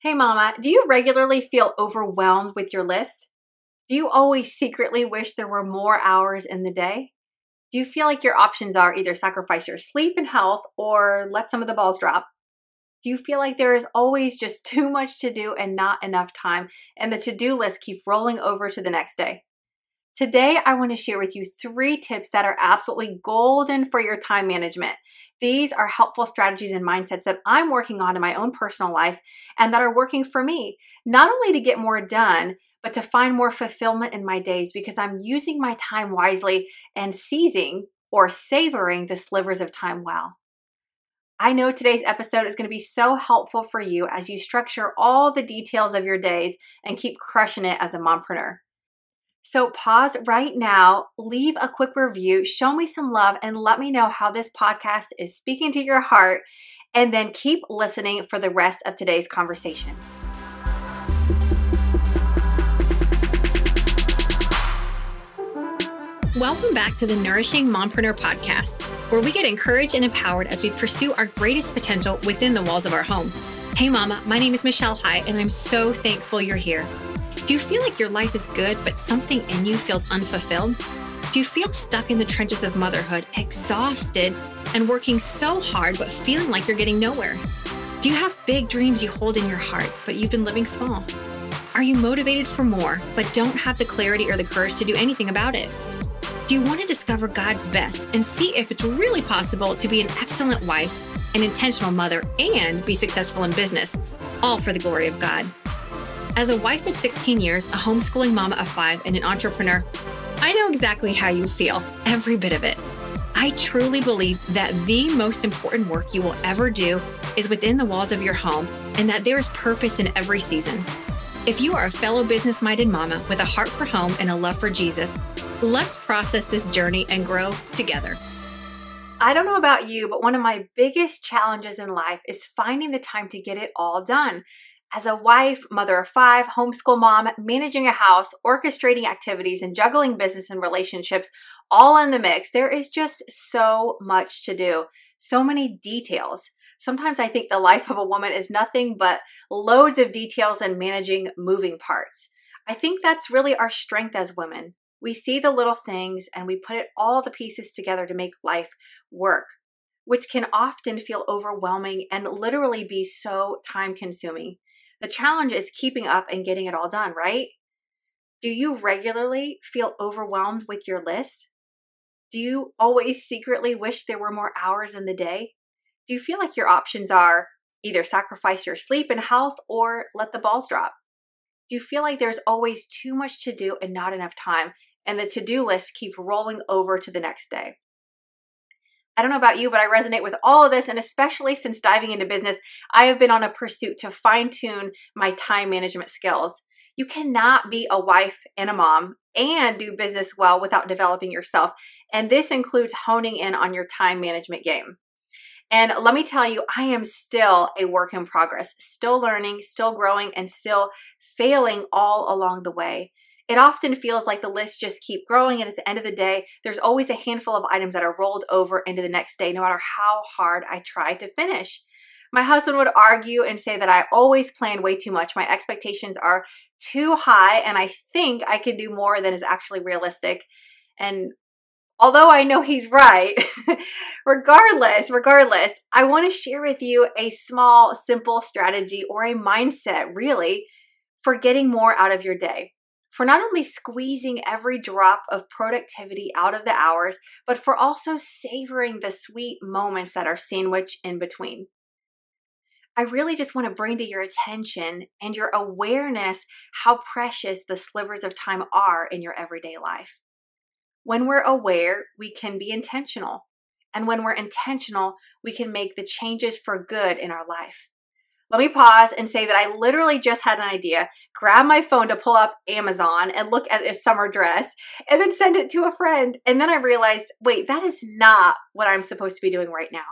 Hey, Mama, do you regularly feel overwhelmed with your list? Do you always secretly wish there were more hours in the day? Do you feel like your options are either sacrifice your sleep and health or let some of the balls drop? Do you feel like there is always just too much to do and not enough time, and the to do list keep rolling over to the next day? Today, I want to share with you three tips that are absolutely golden for your time management. These are helpful strategies and mindsets that I'm working on in my own personal life and that are working for me, not only to get more done, but to find more fulfillment in my days because I'm using my time wisely and seizing or savoring the slivers of time well. I know today's episode is going to be so helpful for you as you structure all the details of your days and keep crushing it as a mompreneur. So pause right now, leave a quick review, show me some love, and let me know how this podcast is speaking to your heart. And then keep listening for the rest of today's conversation. Welcome back to the Nourishing Mompreneur podcast, where we get encouraged and empowered as we pursue our greatest potential within the walls of our home. Hey, Mama, my name is Michelle High, and I'm so thankful you're here. Do you feel like your life is good, but something in you feels unfulfilled? Do you feel stuck in the trenches of motherhood, exhausted and working so hard, but feeling like you're getting nowhere? Do you have big dreams you hold in your heart, but you've been living small? Are you motivated for more, but don't have the clarity or the courage to do anything about it? Do you want to discover God's best and see if it's really possible to be an excellent wife, an intentional mother, and be successful in business, all for the glory of God? As a wife of 16 years, a homeschooling mama of five, and an entrepreneur, I know exactly how you feel, every bit of it. I truly believe that the most important work you will ever do is within the walls of your home and that there is purpose in every season. If you are a fellow business minded mama with a heart for home and a love for Jesus, let's process this journey and grow together. I don't know about you, but one of my biggest challenges in life is finding the time to get it all done as a wife, mother of five, homeschool mom, managing a house, orchestrating activities, and juggling business and relationships all in the mix, there is just so much to do, so many details. Sometimes I think the life of a woman is nothing but loads of details and managing moving parts. I think that's really our strength as women. We see the little things and we put it all the pieces together to make life work, which can often feel overwhelming and literally be so time consuming. The challenge is keeping up and getting it all done, right? Do you regularly feel overwhelmed with your list? Do you always secretly wish there were more hours in the day? Do you feel like your options are either sacrifice your sleep and health or let the balls drop? Do you feel like there's always too much to do and not enough time, and the to do list keep rolling over to the next day? I don't know about you, but I resonate with all of this. And especially since diving into business, I have been on a pursuit to fine tune my time management skills. You cannot be a wife and a mom and do business well without developing yourself. And this includes honing in on your time management game. And let me tell you, I am still a work in progress, still learning, still growing, and still failing all along the way it often feels like the lists just keep growing. And at the end of the day, there's always a handful of items that are rolled over into the next day, no matter how hard I try to finish. My husband would argue and say that I always plan way too much. My expectations are too high, and I think I can do more than is actually realistic. And although I know he's right, regardless, regardless, I want to share with you a small, simple strategy or a mindset, really, for getting more out of your day for not only squeezing every drop of productivity out of the hours, but for also savoring the sweet moments that are sandwiched in between. I really just want to bring to your attention and your awareness how precious the slivers of time are in your everyday life. When we're aware, we can be intentional. And when we're intentional, we can make the changes for good in our life. Let me pause and say that I literally just had an idea, grab my phone to pull up Amazon and look at a summer dress and then send it to a friend. And then I realized, wait, that is not what I'm supposed to be doing right now.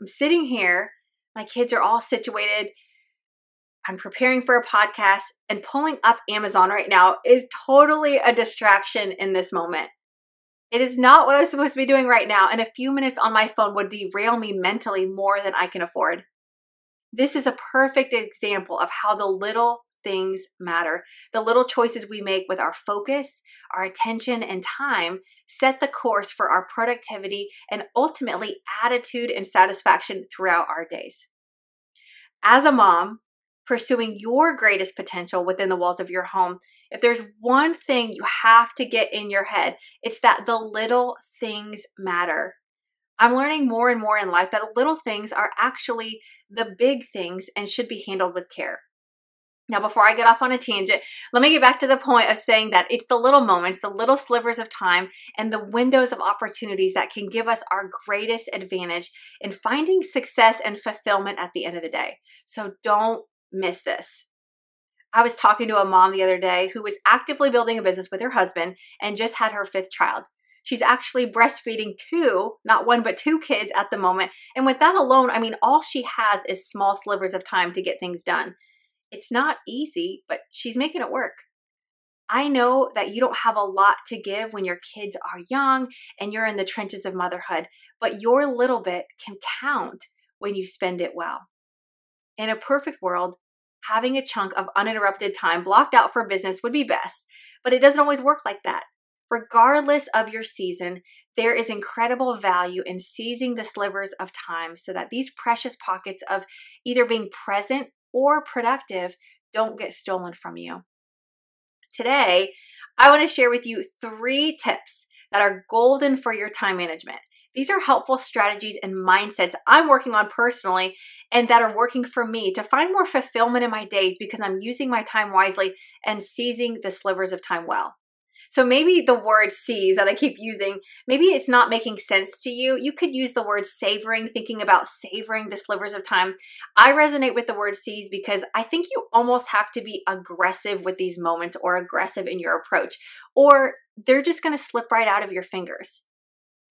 I'm sitting here, my kids are all situated. I'm preparing for a podcast and pulling up Amazon right now is totally a distraction in this moment. It is not what I'm supposed to be doing right now, and a few minutes on my phone would derail me mentally more than I can afford. This is a perfect example of how the little things matter. The little choices we make with our focus, our attention, and time set the course for our productivity and ultimately attitude and satisfaction throughout our days. As a mom, pursuing your greatest potential within the walls of your home, if there's one thing you have to get in your head, it's that the little things matter. I'm learning more and more in life that little things are actually the big things and should be handled with care. Now, before I get off on a tangent, let me get back to the point of saying that it's the little moments, the little slivers of time, and the windows of opportunities that can give us our greatest advantage in finding success and fulfillment at the end of the day. So don't miss this. I was talking to a mom the other day who was actively building a business with her husband and just had her fifth child. She's actually breastfeeding two, not one, but two kids at the moment. And with that alone, I mean, all she has is small slivers of time to get things done. It's not easy, but she's making it work. I know that you don't have a lot to give when your kids are young and you're in the trenches of motherhood, but your little bit can count when you spend it well. In a perfect world, having a chunk of uninterrupted time blocked out for business would be best, but it doesn't always work like that. Regardless of your season, there is incredible value in seizing the slivers of time so that these precious pockets of either being present or productive don't get stolen from you. Today, I want to share with you three tips that are golden for your time management. These are helpful strategies and mindsets I'm working on personally and that are working for me to find more fulfillment in my days because I'm using my time wisely and seizing the slivers of time well. So maybe the word seize that I keep using, maybe it's not making sense to you. You could use the word savoring, thinking about savoring the slivers of time. I resonate with the word seize because I think you almost have to be aggressive with these moments or aggressive in your approach, or they're just going to slip right out of your fingers.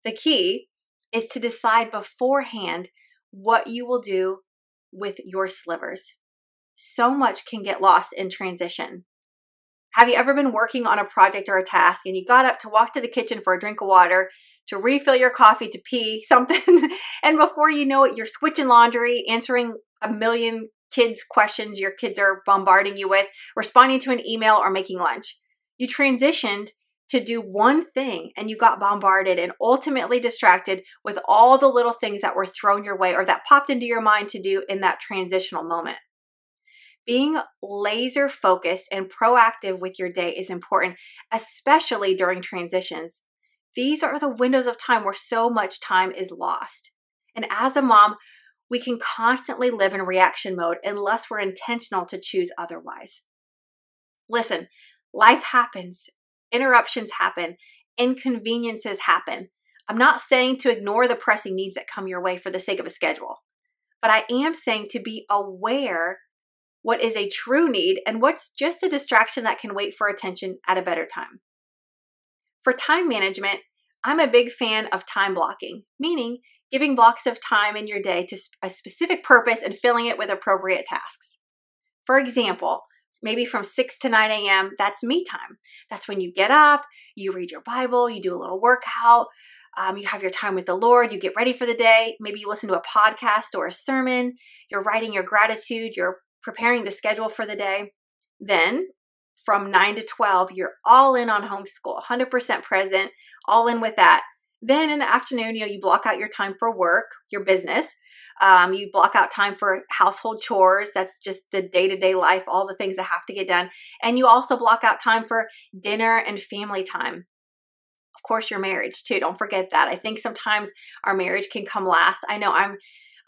The key is to decide beforehand what you will do with your slivers. So much can get lost in transition. Have you ever been working on a project or a task and you got up to walk to the kitchen for a drink of water, to refill your coffee, to pee, something, and before you know it, you're switching laundry, answering a million kids' questions your kids are bombarding you with, responding to an email, or making lunch? You transitioned to do one thing and you got bombarded and ultimately distracted with all the little things that were thrown your way or that popped into your mind to do in that transitional moment. Being laser focused and proactive with your day is important, especially during transitions. These are the windows of time where so much time is lost. And as a mom, we can constantly live in reaction mode unless we're intentional to choose otherwise. Listen, life happens, interruptions happen, inconveniences happen. I'm not saying to ignore the pressing needs that come your way for the sake of a schedule, but I am saying to be aware what is a true need, and what's just a distraction that can wait for attention at a better time. For time management, I'm a big fan of time blocking, meaning giving blocks of time in your day to a specific purpose and filling it with appropriate tasks. For example, maybe from 6 to 9 a.m., that's me time. That's when you get up, you read your Bible, you do a little workout, um, you have your time with the Lord, you get ready for the day. Maybe you listen to a podcast or a sermon, you're writing your gratitude, you're preparing the schedule for the day. Then from 9 to 12, you're all in on homeschool, 100% present, all in with that. Then in the afternoon, you know, you block out your time for work, your business. Um, you block out time for household chores. That's just the day to day life, all the things that have to get done. And you also block out time for dinner and family time. Of course, your marriage too. Don't forget that. I think sometimes our marriage can come last. I know I'm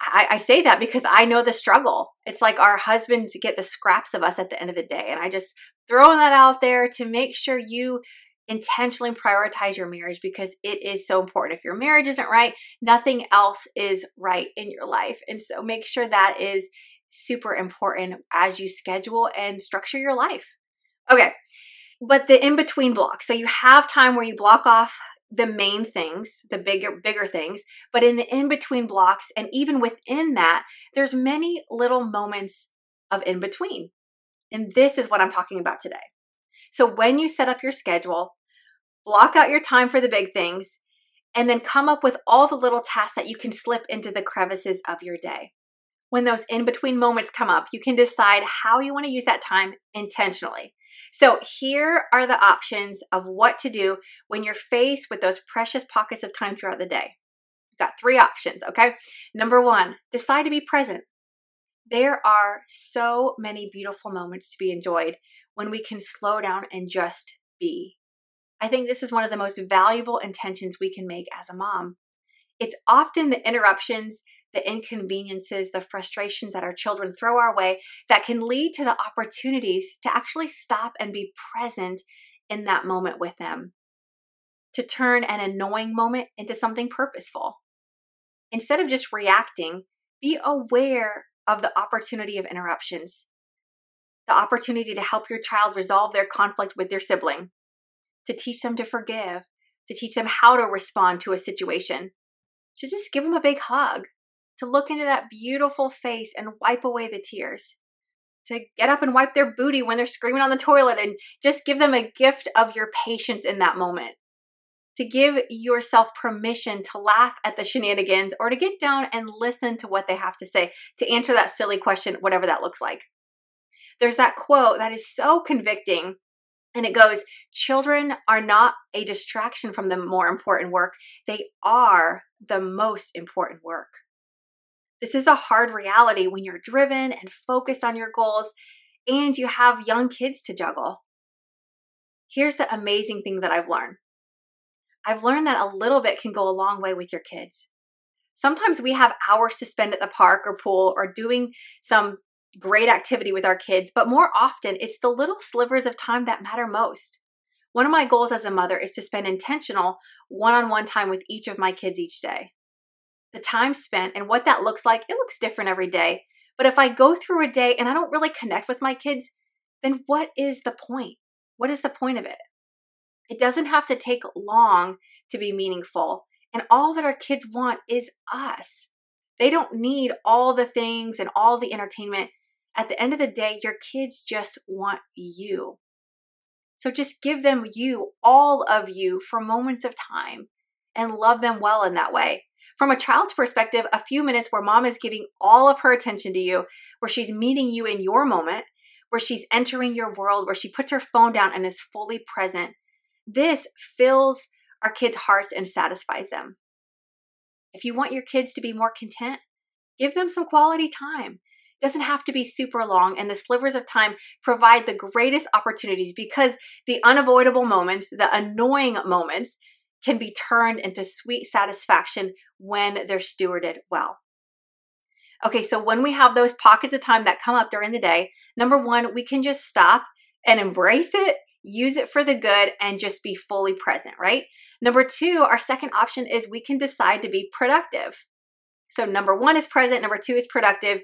I, I, say that because I know the struggle. It's like our husbands get the scraps of us at the end of the day. And I just throwing that out there to make sure you intentionally prioritize your marriage because it is so important. If your marriage isn't right, nothing else is right in your life. And so make sure that is super important as you schedule and structure your life. Okay. But the in between block. So you have time where you block off the main things, the bigger bigger things, but in the in between blocks and even within that, there's many little moments of in between. And this is what I'm talking about today. So when you set up your schedule, block out your time for the big things and then come up with all the little tasks that you can slip into the crevices of your day. when those in between moments come up, you can decide how you want to use that time intentionally. So, here are the options of what to do when you're faced with those precious pockets of time throughout the day. You've got three options, okay? Number one, decide to be present. There are so many beautiful moments to be enjoyed when we can slow down and just be. I think this is one of the most valuable intentions we can make as a mom. It's often the interruptions the inconveniences, the frustrations that our children throw our way that can lead to the opportunities to actually stop and be present in that moment with them, to turn an annoying moment into something purposeful. Instead of just reacting, be aware of the opportunity of interruptions, the opportunity to help your child resolve their conflict with their sibling, to teach them to forgive, to teach them how to respond to a situation, to just give them a big hug, to look into that beautiful face and wipe away the tears, to get up and wipe their booty when they're screaming on the toilet and just give them a gift of your patience in that moment, to give yourself permission to laugh at the shenanigans or to get down and listen to what they have to say, to answer that silly question, whatever that looks like. There's that quote that is so convicting. And it goes, children are not a distraction from the more important work. They are the most important work. This is a hard reality when you're driven and focused on your goals and you have young kids to juggle. Here's the amazing thing that I've learned I've learned that a little bit can go a long way with your kids. Sometimes we have hours to spend at the park or pool or doing some great activity with our kids, but more often it's the little slivers of time that matter most. One of my goals as a mother is to spend intentional one on one time with each of my kids each day the time spent and what that looks like, it looks different every day. But if I go through a day and I don't really connect with my kids, then what is the point? What is the point of it? It doesn't have to take long to be meaningful. And all that our kids want is us. They don't need all the things and all the entertainment. At the end of the day, your kids just want you. So just give them you, all of you, for moments of time and love them well in that way. From a child's perspective, a few minutes where mom is giving all of her attention to you, where she's meeting you in your moment, where she's entering your world, where she puts her phone down and is fully present, this fills our kids' hearts and satisfies them. If you want your kids to be more content, give them some quality time. It doesn't have to be super long, and the slivers of time provide the greatest opportunities because the unavoidable moments, the annoying moments, can be turned into sweet satisfaction when they're stewarded well. Okay, so when we have those pockets of time that come up during the day, number one, we can just stop and embrace it, use it for the good, and just be fully present, right? Number two, our second option is we can decide to be productive. So, number one is present, number two is productive.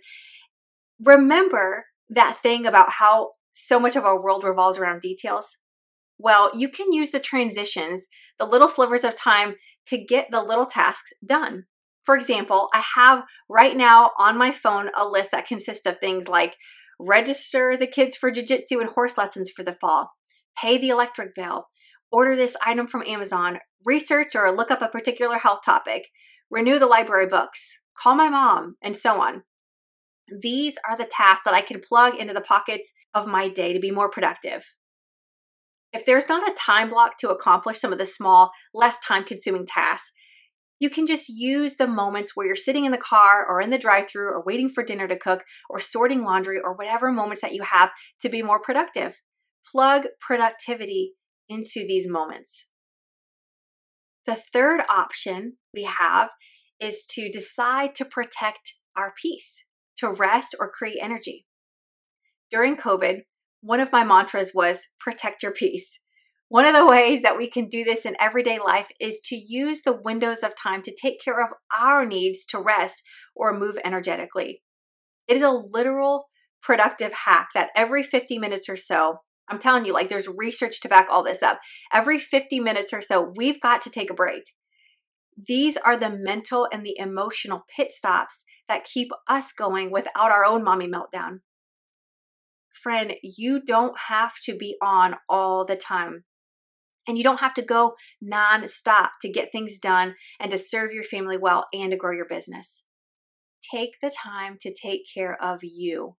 Remember that thing about how so much of our world revolves around details? Well, you can use the transitions, the little slivers of time to get the little tasks done. For example, I have right now on my phone a list that consists of things like register the kids for jujitsu and horse lessons for the fall, pay the electric bill, order this item from Amazon, research or look up a particular health topic, renew the library books, call my mom, and so on. These are the tasks that I can plug into the pockets of my day to be more productive. If there's not a time block to accomplish some of the small, less time consuming tasks, you can just use the moments where you're sitting in the car or in the drive through or waiting for dinner to cook or sorting laundry or whatever moments that you have to be more productive. Plug productivity into these moments. The third option we have is to decide to protect our peace, to rest or create energy. During COVID, one of my mantras was protect your peace. One of the ways that we can do this in everyday life is to use the windows of time to take care of our needs to rest or move energetically. It is a literal productive hack that every 50 minutes or so, I'm telling you, like there's research to back all this up. Every 50 minutes or so, we've got to take a break. These are the mental and the emotional pit stops that keep us going without our own mommy meltdown friend, you don't have to be on all the time. And you don't have to go non-stop to get things done and to serve your family well and to grow your business. take the time to take care of you.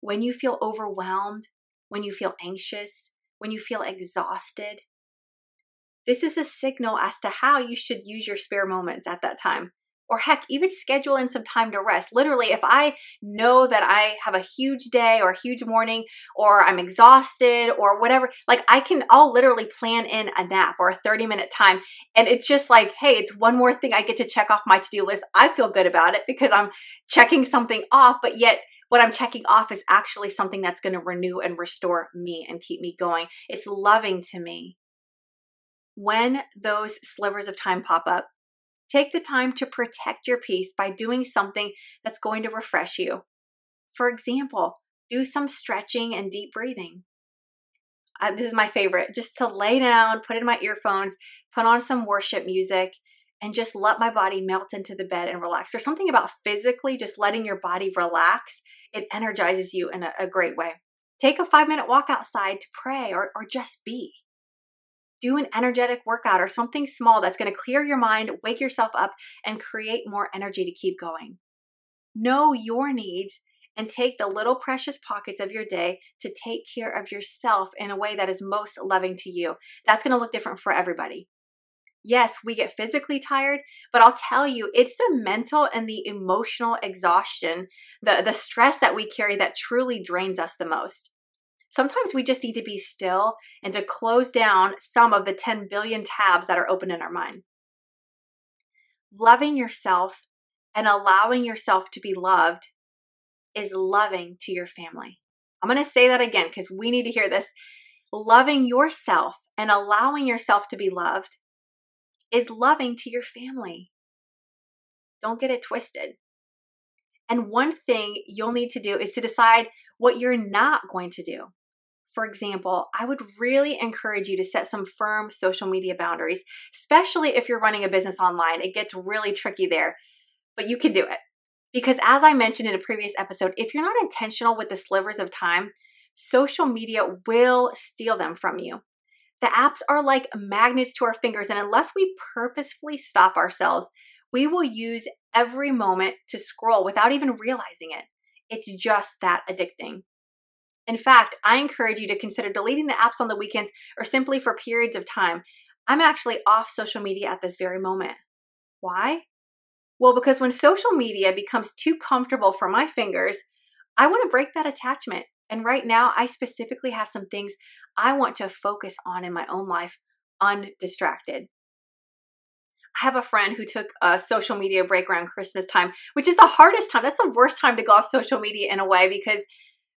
When you feel overwhelmed, when you feel anxious, when you feel exhausted, this is a signal as to how you should use your spare moments at that time or heck, even schedule in some time to rest. Literally, if I know that I have a huge day or a huge morning or I'm exhausted or whatever, like I can, I'll literally plan in a nap or a 30 minute time. And it's just like, hey, it's one more thing I get to check off my to do list. I feel good about it because I'm checking something off, but yet what I'm checking off is actually something that's going to renew and restore me and keep me going. It's loving to me. When those slivers of time pop up, Take the time to protect your peace by doing something that's going to refresh you. For example, do some stretching and deep breathing. Uh, this is my favorite just to lay down, put in my earphones, put on some worship music, and just let my body melt into the bed and relax. There's something about physically just letting your body relax, it energizes you in a, a great way. Take a five minute walk outside to pray or, or just be do an energetic workout or something small that's going to clear your mind, wake yourself up, and create more energy to keep going. Know your needs and take the little precious pockets of your day to take care of yourself in a way that is most loving to you. That's going to look different for everybody. Yes, we get physically tired, but I'll tell you, it's the mental and the emotional exhaustion, the, the stress that we carry that truly drains us the most. Sometimes we just need to be still and to close down some of the 10 billion tabs that are open in our mind. Loving yourself and allowing yourself to be loved is loving to your family. I'm going to say that again because we need to hear this. Loving yourself and allowing yourself to be loved is loving to your family. Don't get it twisted. And one thing you'll need to do is to decide what you're not going to do. For example, I would really encourage you to set some firm social media boundaries, especially if you're running a business online. It gets really tricky there, but you can do it. Because as I mentioned in a previous episode, if you're not intentional with the slivers of time, social media will steal them from you. The apps are like magnets to our fingers, and unless we purposefully stop ourselves, we will use every moment to scroll without even realizing it. It's just that addicting. In fact, I encourage you to consider deleting the apps on the weekends or simply for periods of time. I'm actually off social media at this very moment. Why? Well, because when social media becomes too comfortable for my fingers, I want to break that attachment. And right now, I specifically have some things I want to focus on in my own life undistracted. I have a friend who took a social media break around Christmas time, which is the hardest time. That's the worst time to go off social media in a way because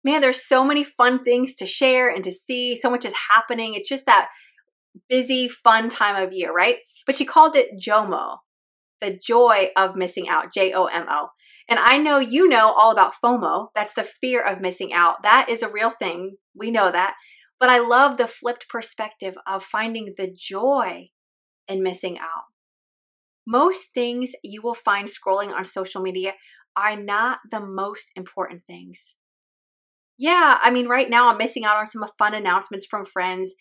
man, there's so many fun things to share and to see. So much is happening. It's just that busy, fun time of year, right? But she called it JOMO, the joy of missing out, J O M O. And I know you know all about FOMO. That's the fear of missing out. That is a real thing. We know that. But I love the flipped perspective of finding the joy in missing out. Most things you will find scrolling on social media are not the most important things. Yeah, I mean, right now I'm missing out on some fun announcements from friends,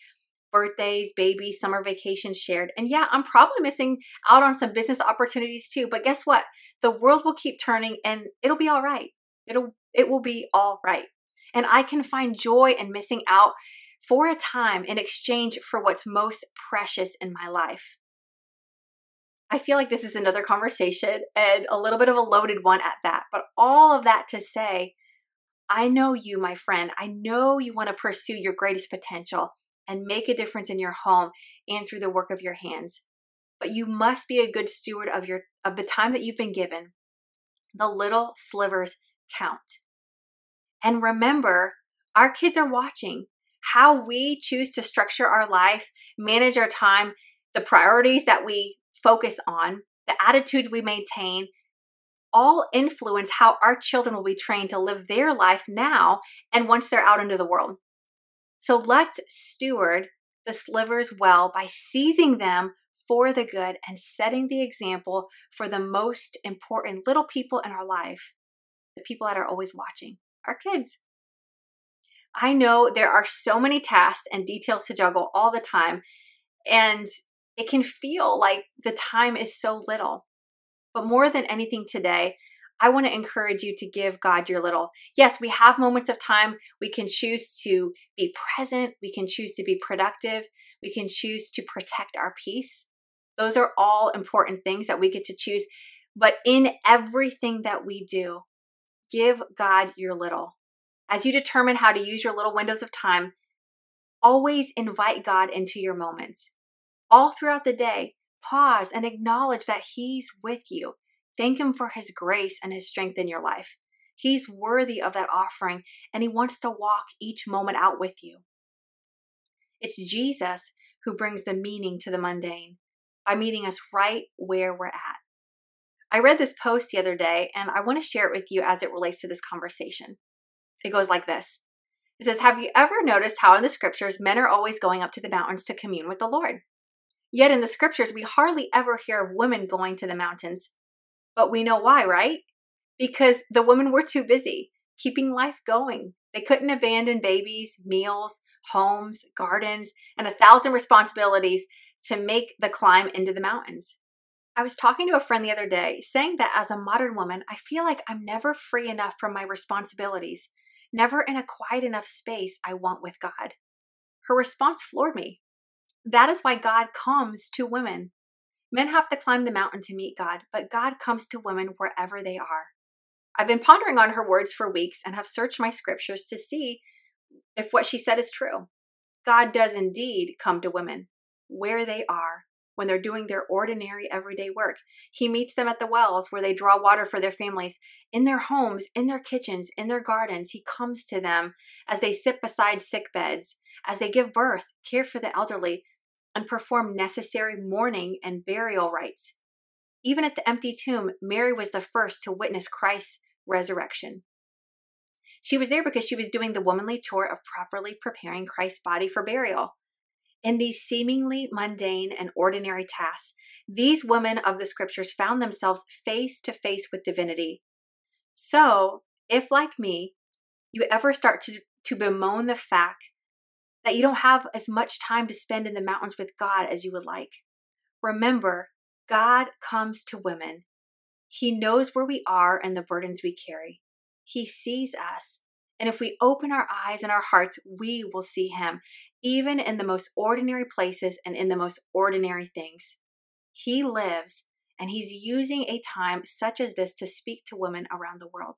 birthdays, babies, summer vacations shared. And yeah, I'm probably missing out on some business opportunities too. But guess what? The world will keep turning and it'll be all right. It'll it will be all right. And I can find joy in missing out for a time in exchange for what's most precious in my life. I feel like this is another conversation and a little bit of a loaded one at that. But all of that to say, I know you, my friend. I know you want to pursue your greatest potential and make a difference in your home and through the work of your hands. But you must be a good steward of your of the time that you've been given. The little slivers count. And remember, our kids are watching how we choose to structure our life, manage our time, the priorities that we focus on, the attitudes we maintain, all influence how our children will be trained to live their life now and once they're out into the world. So let's steward the slivers well by seizing them for the good and setting the example for the most important little people in our life, the people that are always watching, our kids. I know there are so many tasks and details to juggle all the time, and it can feel like the time is so little. But more than anything today, I want to encourage you to give God your little. Yes, we have moments of time. We can choose to be present. We can choose to be productive. We can choose to protect our peace. Those are all important things that we get to choose. But in everything that we do, give God your little. As you determine how to use your little windows of time, always invite God into your moments. All throughout the day, pause and acknowledge that He's with you. Thank Him for His grace and His strength in your life. He's worthy of that offering, and He wants to walk each moment out with you. It's Jesus who brings the meaning to the mundane by meeting us right where we're at. I read this post the other day, and I want to share it with you as it relates to this conversation. It goes like this It says, Have you ever noticed how in the scriptures men are always going up to the mountains to commune with the Lord? Yet in the scriptures, we hardly ever hear of women going to the mountains. But we know why, right? Because the women were too busy keeping life going. They couldn't abandon babies, meals, homes, gardens, and a thousand responsibilities to make the climb into the mountains. I was talking to a friend the other day saying that as a modern woman, I feel like I'm never free enough from my responsibilities, never in a quiet enough space I want with God. Her response floored me. That is why God comes to women. Men have to climb the mountain to meet God, but God comes to women wherever they are. I've been pondering on her words for weeks and have searched my scriptures to see if what she said is true. God does indeed come to women where they are when they're doing their ordinary everyday work. He meets them at the wells where they draw water for their families, in their homes, in their kitchens, in their gardens. He comes to them as they sit beside sick beds, as they give birth, care for the elderly, and perform necessary mourning and burial rites. Even at the empty tomb, Mary was the first to witness Christ's resurrection. She was there because she was doing the womanly chore of properly preparing Christ's body for burial. In these seemingly mundane and ordinary tasks, these women of the scriptures found themselves face to face with divinity. So, if like me, you ever start to, to bemoan the fact that you don't have as much time to spend in the mountains with God as you would like, remember, God comes to women. He knows where we are and the burdens we carry. He sees us. And if we open our eyes and our hearts, we will see Him, even in the most ordinary places and in the most ordinary things. He lives, and He's using a time such as this to speak to women around the world.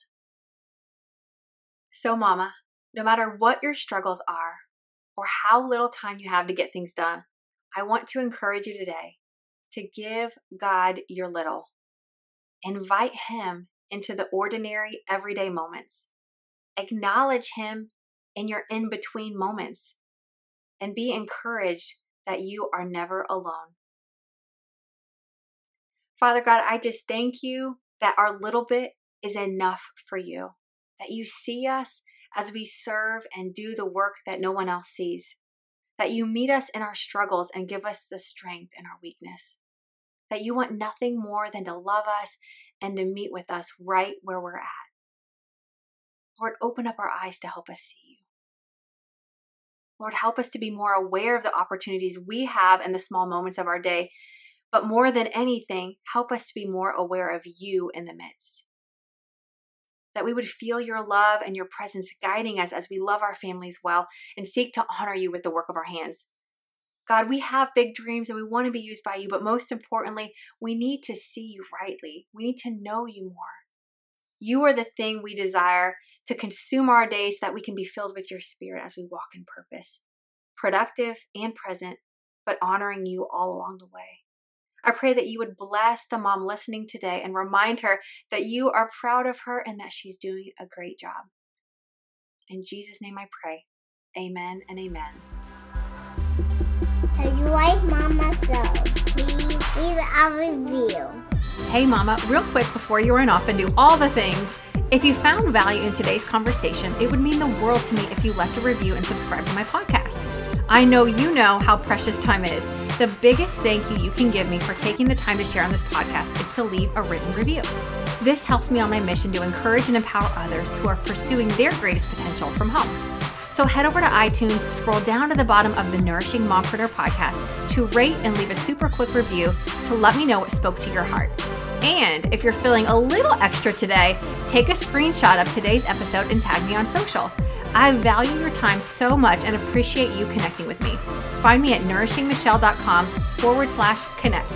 So, Mama, no matter what your struggles are or how little time you have to get things done, I want to encourage you today to give God your little. Invite Him into the ordinary, everyday moments. Acknowledge Him in your in between moments and be encouraged that you are never alone. Father God, I just thank you that our little bit is enough for you, that you see us as we serve and do the work that no one else sees, that you meet us in our struggles and give us the strength in our weakness, that you want nothing more than to love us and to meet with us right where we're at. Lord, open up our eyes to help us see you. Lord, help us to be more aware of the opportunities we have in the small moments of our day. But more than anything, help us to be more aware of you in the midst. That we would feel your love and your presence guiding us as we love our families well and seek to honor you with the work of our hands. God, we have big dreams and we want to be used by you, but most importantly, we need to see you rightly. We need to know you more. You are the thing we desire to consume our days so that we can be filled with your spirit as we walk in purpose, productive and present, but honoring you all along the way. I pray that you would bless the mom listening today and remind her that you are proud of her and that she's doing a great job. In Jesus' name I pray. Amen and amen. If you like Mama So, please leave a review. Hey, Mama, real quick before you run off and do all the things, if you found value in today's conversation, it would mean the world to me if you left a review and subscribed to my podcast. I know you know how precious time is. The biggest thank you you can give me for taking the time to share on this podcast is to leave a written review. This helps me on my mission to encourage and empower others who are pursuing their greatest potential from home. So head over to iTunes, scroll down to the bottom of the Nourishing Mompreneur podcast to rate and leave a super quick review to let me know what spoke to your heart. And if you're feeling a little extra today, take a screenshot of today's episode and tag me on social. I value your time so much and appreciate you connecting with me. Find me at nourishingmichelle.com forward slash connect.